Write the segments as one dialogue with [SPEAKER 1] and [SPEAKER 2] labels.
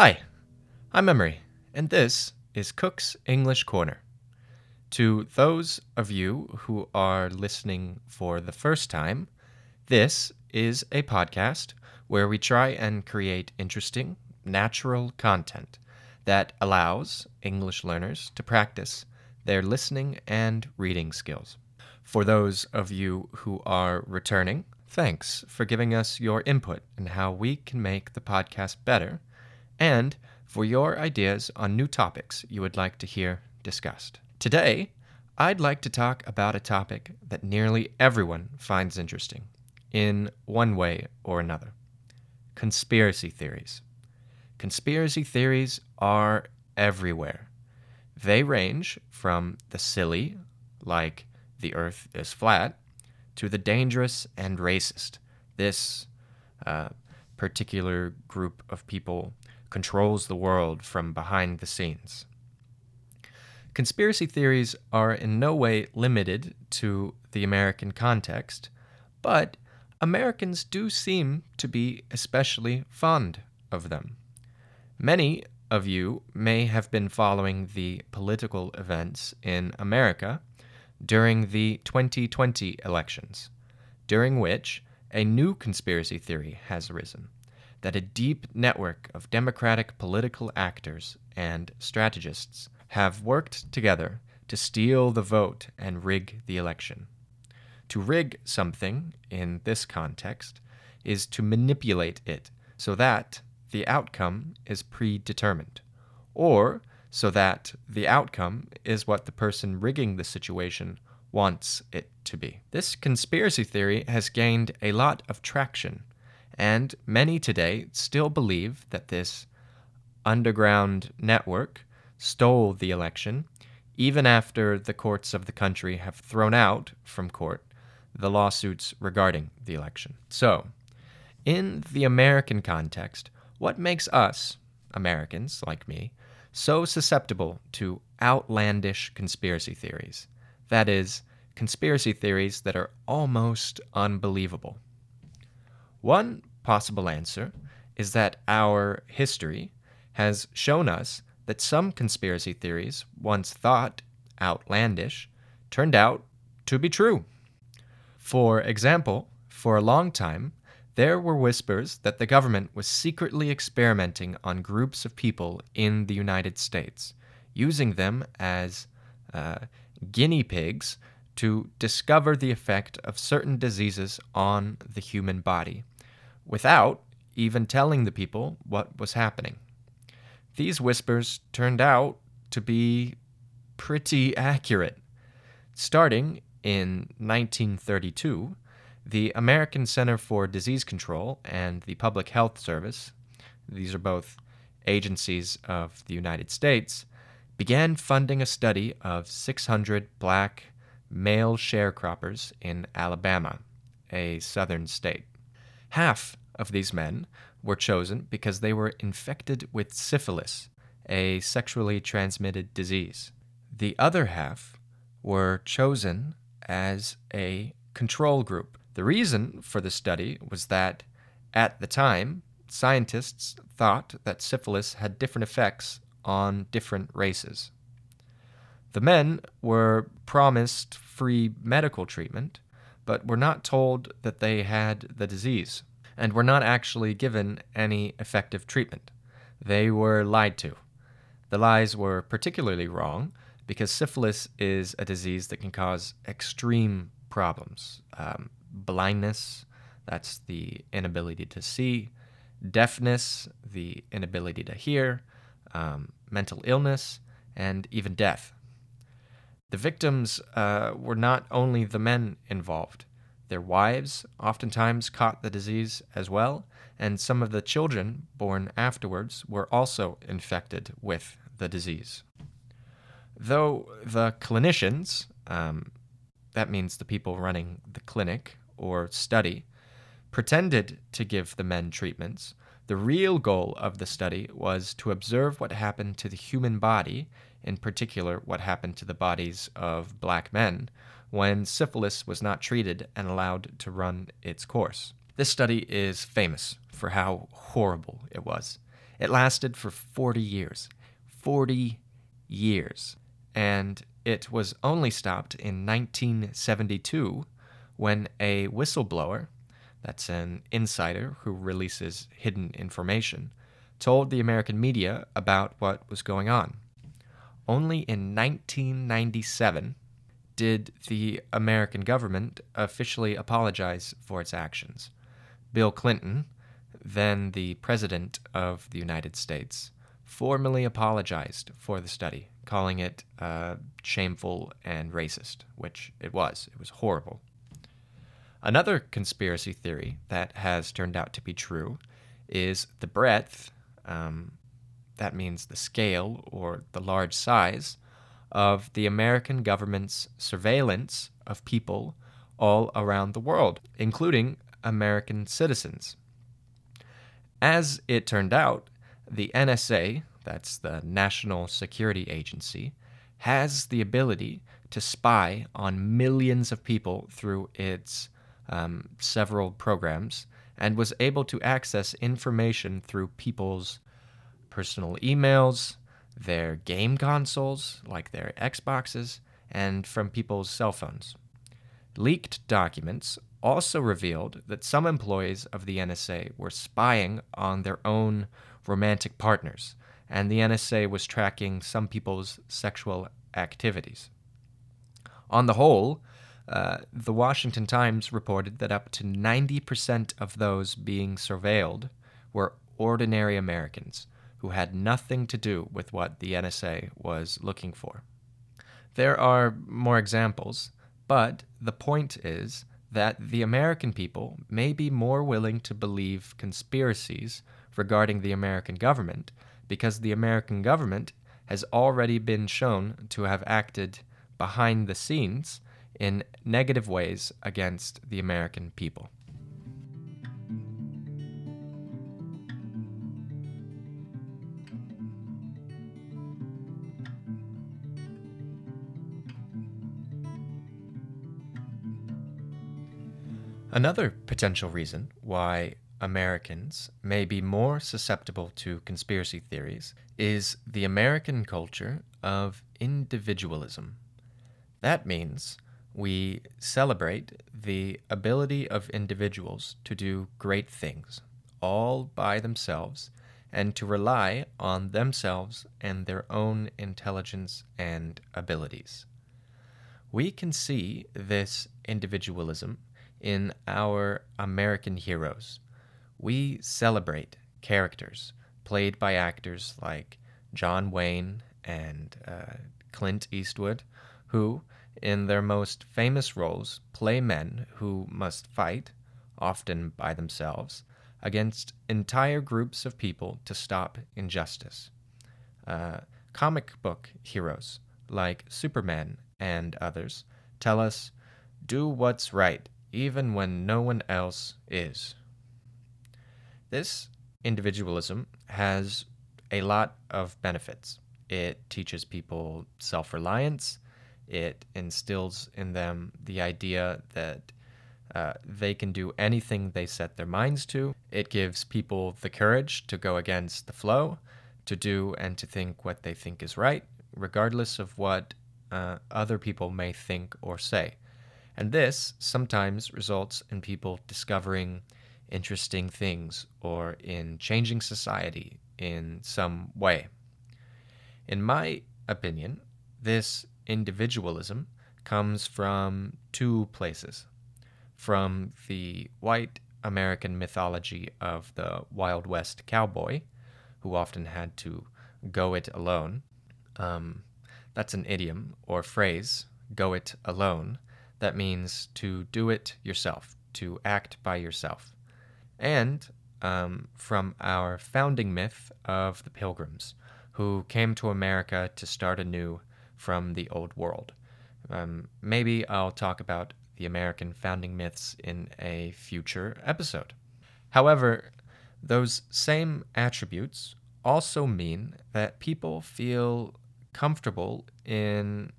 [SPEAKER 1] Hi, I'm Emery, and this is Cook's English Corner. To those of you who are listening for the first time, this is a podcast where we try and create interesting, natural content that allows English learners to practice their listening and reading skills. For those of you who are returning, thanks for giving us your input and how we can make the podcast better and for your ideas on new topics you would like to hear discussed. Today, I'd like to talk about a topic that nearly everyone finds interesting in one way or another conspiracy theories. Conspiracy theories are everywhere. They range from the silly, like the earth is flat, to the dangerous and racist. This uh, particular group of people controls the world from behind the scenes. Conspiracy theories are in no way limited to the American context, but Americans do seem to be especially fond of them. Many of you may have been following the political events in America during the 2020 elections, during which a new conspiracy theory has arisen that a deep network of democratic political actors and strategists have worked together to steal the vote and rig the election. To rig something in this context is to manipulate it so that the outcome is predetermined, or so that the outcome is what the person rigging the situation wants it to be. This conspiracy theory has gained a lot of traction and many today still believe that this underground network stole the election, even after the courts of the country have thrown out from court the lawsuits regarding the election. So, in the American context, what makes us, Americans like me, so susceptible to outlandish conspiracy theories? That is, conspiracy theories that are almost unbelievable. One possible answer is that our history has shown us that some conspiracy theories, once thought outlandish, turned out to be true. For example, for a long time, there were whispers that the government was secretly experimenting on groups of people in the United States, using them as uh, guinea pigs to discover the effect of certain diseases on the human body, without even telling the people what was happening. These whispers turned out to be pretty accurate. Starting in 1932, the American Center for Disease Control and the Public Health Service, these are both agencies of the United States, began funding a study of 600 black male sharecroppers in Alabama, a southern state. Half of these men were chosen because they were infected with syphilis, a sexually transmitted disease. The other half were chosen as a control group. The reason for the study was that, at the time, scientists thought that syphilis had different effects on different races. The men were promised free medical treatment, but were not told that they had the disease, and were not actually given any effective treatment. They were lied to. The lies were particularly wrong because syphilis is a disease that can cause extreme problems um, blindness, that's the inability to see, deafness, the inability to hear, um, mental illness, and even death. The victims uh, were not only the men involved, their wives oftentimes caught the disease as well, and some of the children born afterwards were also infected with the disease. Though the clinicians, um, that means the people running the clinic or study, pretended to give the men treatments, the real goal of the study was to observe what happened to the human body, in particular, what happened to the bodies of black men, when syphilis was not treated and allowed to run its course. This study is famous for how horrible it was. It lasted for 40 years. 40 years. And it was only stopped in 1972 when a whistleblower, that's an insider who releases hidden information, told the American media about what was going on. Only in 1997 did the American government officially apologize for its actions. Bill Clinton, then the President of the United States, formally apologized for the study, calling it uh, shameful and racist, which it was. It was horrible. Another conspiracy theory that has turned out to be true is the breadth, um, that means the scale or the large size, of the American government's surveillance of people all around the world, including American citizens. As it turned out, the NSA, that's the National Security Agency, has the ability to spy on millions of people through its um, several programs and was able to access information through people's personal emails, their game consoles, like their Xboxes, and from people's cell phones. Leaked documents also revealed that some employees of the NSA were spying on their own romantic partners, and the NSA was tracking some people's sexual activities. On the whole, uh, the Washington Times reported that up to 90% of those being surveilled were ordinary Americans who had nothing to do with what the NSA was looking for. There are more examples, but the point is that the American people may be more willing to believe conspiracies regarding the American government because the American government has already been shown to have acted behind the scenes in negative ways against the American people. Another potential reason why Americans may be more susceptible to conspiracy theories is the American culture of individualism. That means we celebrate the ability of individuals to do great things all by themselves and to rely on themselves and their own intelligence and abilities. We can see this individualism in our American heroes. We celebrate characters played by actors like John Wayne and uh, Clint Eastwood, who, in their most famous roles, play men who must fight, often by themselves, against entire groups of people to stop injustice. Uh, comic book heroes like Superman and others tell us do what's right even when no one else is. This individualism has a lot of benefits. It teaches people self reliance, it instills in them the idea that uh, they can do anything they set their minds to. It gives people the courage to go against the flow, to do and to think what they think is right, regardless of what uh, other people may think or say. And this sometimes results in people discovering interesting things or in changing society in some way. In my opinion, this individualism comes from two places from the white American mythology of the Wild West cowboy, who often had to go it alone. Um, that's an idiom or phrase, go it alone, that means to do it yourself, to act by yourself. And um, from our founding myth of the Pilgrims, who came to America to start anew from the old world. Um, maybe I'll talk about the American founding myths in a future episode. However, those same attributes also mean that people feel comfortable in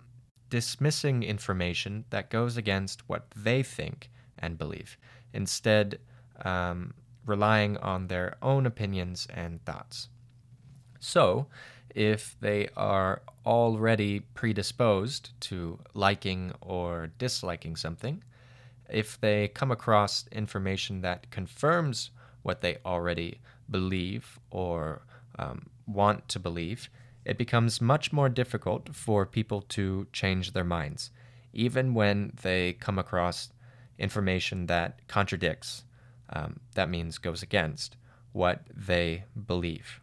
[SPEAKER 1] dismissing information that goes against what they think and believe, instead, um, relying on their own opinions and thoughts. So, if they are already predisposed to liking or disliking something, if they come across information that confirms what they already believe or um, want to believe, it becomes much more difficult for people to change their minds, even when they come across information that contradicts, um, that means goes against, what they believe.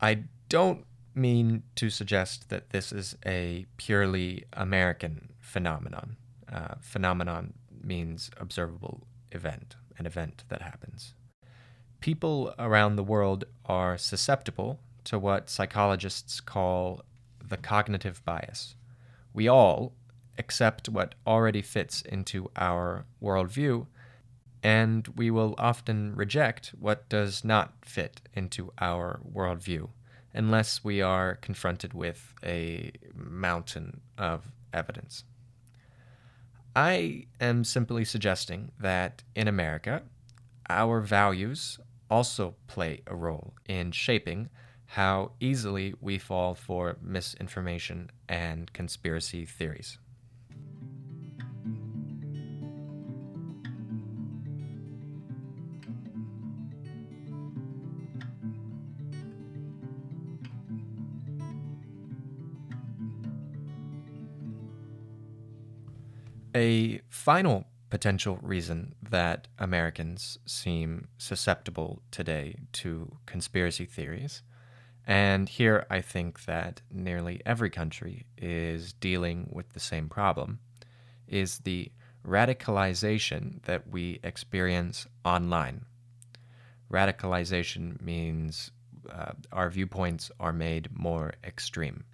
[SPEAKER 1] I don't mean to suggest that this is a purely American phenomenon. Uh, phenomenon means observable event, an event that happens. People around the world are susceptible to what psychologists call the cognitive bias. We all accept what already fits into our worldview, and we will often reject what does not fit into our worldview unless we are confronted with a mountain of evidence. I am simply suggesting that in America, our values also play a role in shaping how easily we fall for misinformation and conspiracy theories. A final potential reason that Americans seem susceptible today to conspiracy theories, and here I think that nearly every country is dealing with the same problem, is the radicalization that we experience online. Radicalization means uh, our viewpoints are made more extreme.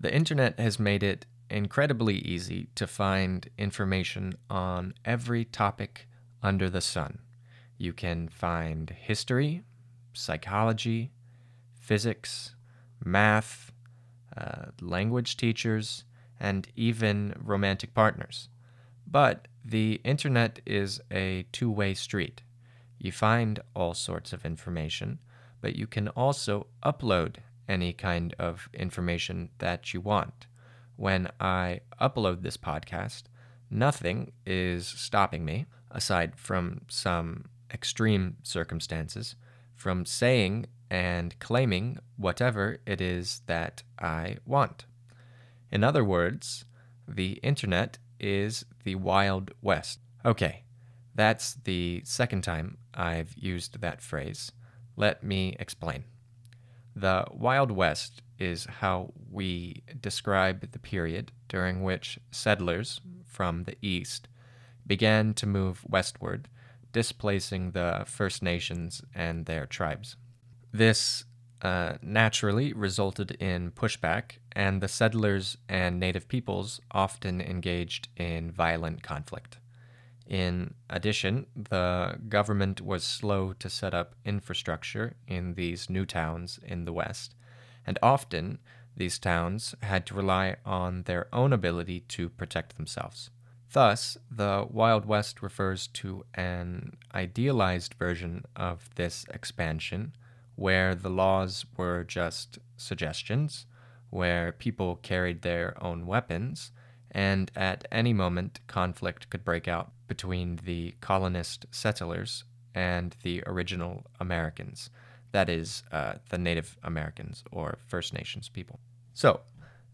[SPEAKER 1] The internet has made it incredibly easy to find information on every topic under the sun. You can find history, psychology, physics, math, uh, language teachers, and even romantic partners. But the internet is a two way street. You find all sorts of information, but you can also upload any kind of information that you want when I upload this podcast, nothing is stopping me, aside from some extreme circumstances, from saying and claiming whatever it is that I want. In other words, the internet is the Wild West. Okay, that's the second time I've used that phrase. Let me explain. The Wild West is how we describe the period during which settlers from the east began to move westward, displacing the First Nations and their tribes. This uh, naturally resulted in pushback, and the settlers and native peoples often engaged in violent conflict. In addition, the government was slow to set up infrastructure in these new towns in the West, and often these towns had to rely on their own ability to protect themselves. Thus, the Wild West refers to an idealized version of this expansion where the laws were just suggestions, where people carried their own weapons, and at any moment conflict could break out between the colonist settlers and the original Americans, that is, uh, the Native Americans or First Nations people. So,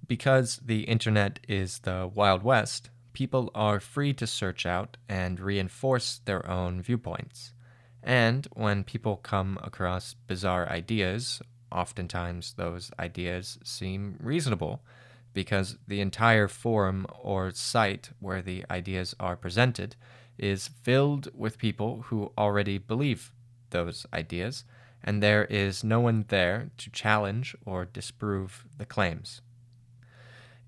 [SPEAKER 1] because the internet is the Wild West, people are free to search out and reinforce their own viewpoints. And when people come across bizarre ideas, oftentimes those ideas seem reasonable because the entire forum or site where the ideas are presented is filled with people who already believe those ideas and there is no one there to challenge or disprove the claims.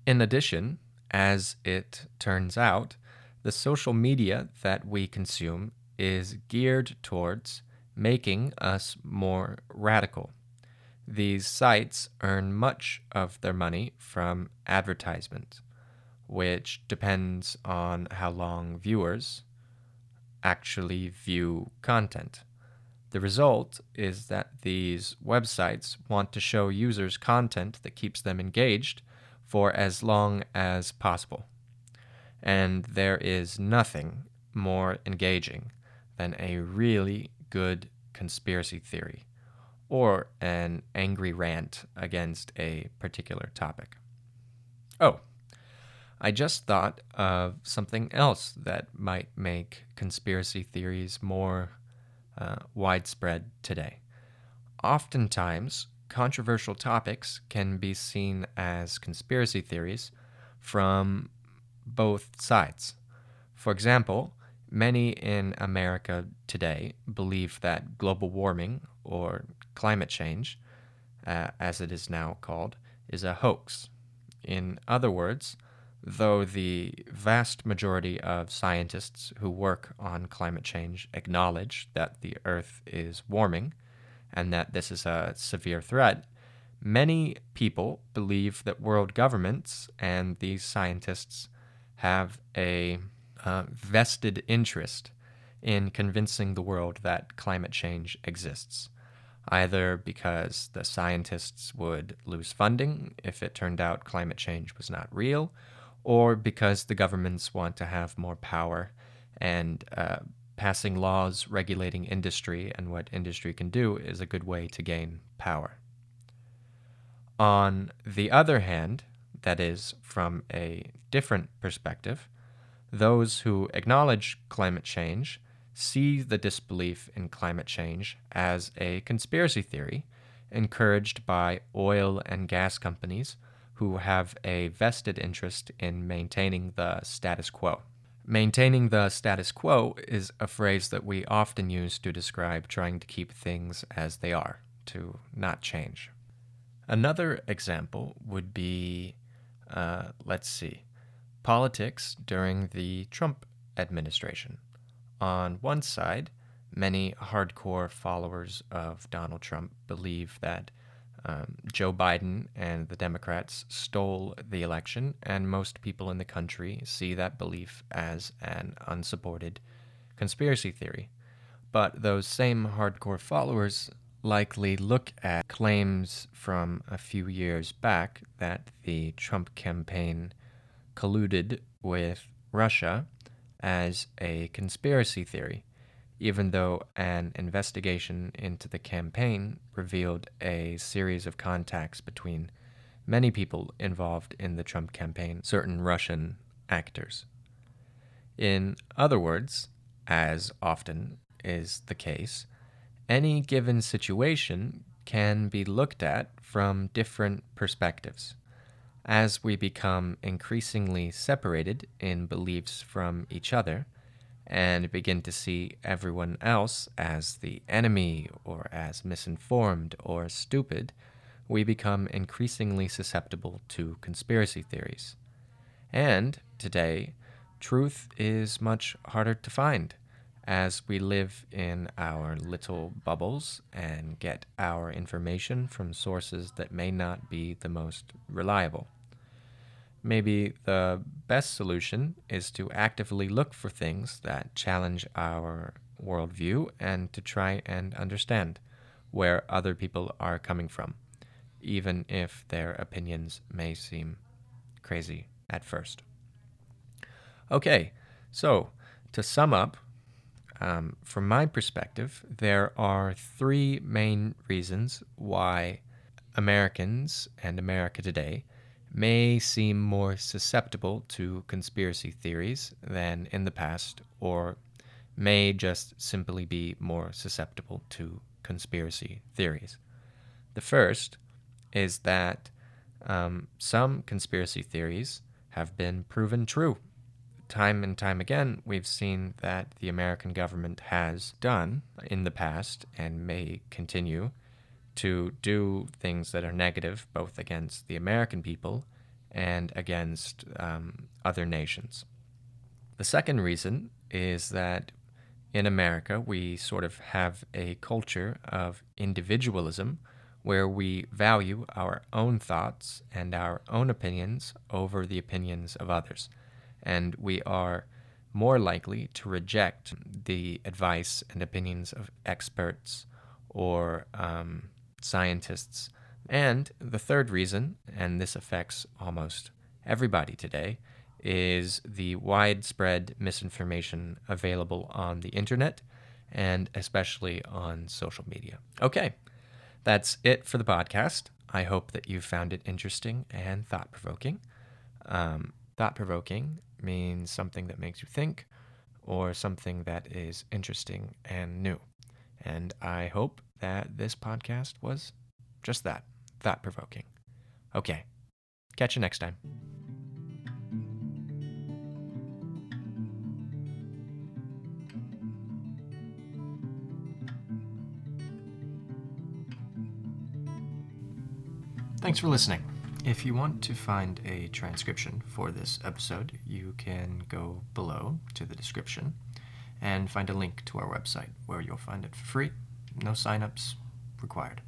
[SPEAKER 1] In addition, as it turns out, the social media that we consume is geared towards making us more radical. These sites earn much of their money from advertisement, which depends on how long viewers actually view content. The result is that these websites want to show users content that keeps them engaged for as long as possible. And there is nothing more engaging than a really good conspiracy theory or an angry rant against a particular topic. Oh, I just thought of something else that might make conspiracy theories more uh, widespread today. Oftentimes, controversial topics can be seen as conspiracy theories from both sides. For example, many in America today believe that global warming, or climate change, uh, as it is now called, is a hoax. In other words, though the vast majority of scientists who work on climate change acknowledge that the Earth is warming and that this is a severe threat, many people believe that world governments and these scientists have a uh, vested interest in convincing the world that climate change exists. Either because the scientists would lose funding if it turned out climate change was not real, or because the governments want to have more power and uh, passing laws regulating industry and what industry can do is a good way to gain power. On the other hand, that is, from a different perspective, those who acknowledge climate change see the disbelief in climate change as a conspiracy theory encouraged by oil and gas companies who have a vested interest in maintaining the status quo. Maintaining the status quo is a phrase that we often use to describe trying to keep things as they are, to not change. Another example would be uh, let's see, politics during the Trump administration. On one side, many hardcore followers of Donald Trump believe that um, Joe Biden and the Democrats stole the election, and most people in the country see that belief as an unsupported conspiracy theory. But those same hardcore followers likely look at claims from a few years back that the Trump campaign colluded with Russia as a conspiracy theory even though an investigation into the campaign revealed a series of contacts between many people involved in the Trump campaign, certain Russian actors. In other words, as often is the case, any given situation can be looked at from different perspectives. As we become increasingly separated in beliefs from each other, and begin to see everyone else as the enemy or as misinformed or stupid, we become increasingly susceptible to conspiracy theories. And today, truth is much harder to find as we live in our little bubbles and get our information from sources that may not be the most reliable. Maybe the best solution is to actively look for things that challenge our worldview and to try and understand where other people are coming from, even if their opinions may seem crazy at first. Okay, so to sum up, um, from my perspective, there are three main reasons why Americans and America today may seem more susceptible to conspiracy theories than in the past, or may just simply be more susceptible to conspiracy theories. The first is that um, some conspiracy theories have been proven true. Time and time again, we've seen that the American government has done in the past and may continue to do things that are negative both against the American people and against um, other nations. The second reason is that in America, we sort of have a culture of individualism where we value our own thoughts and our own opinions over the opinions of others. And we are more likely to reject the advice and opinions of experts or um, scientists. And the third reason, and this affects almost everybody today, is the widespread misinformation available on the internet and especially on social media. Okay, that's it for the podcast. I hope that you found it interesting and thought provoking. Um, thought provoking means something that makes you think or something that is interesting and new. And I hope that this podcast was just that thought provoking. Okay, catch you next time. Thanks for listening. If you want to find a transcription for this episode, you can go below to the description and find a link to our website where you'll find it for free. No signups required.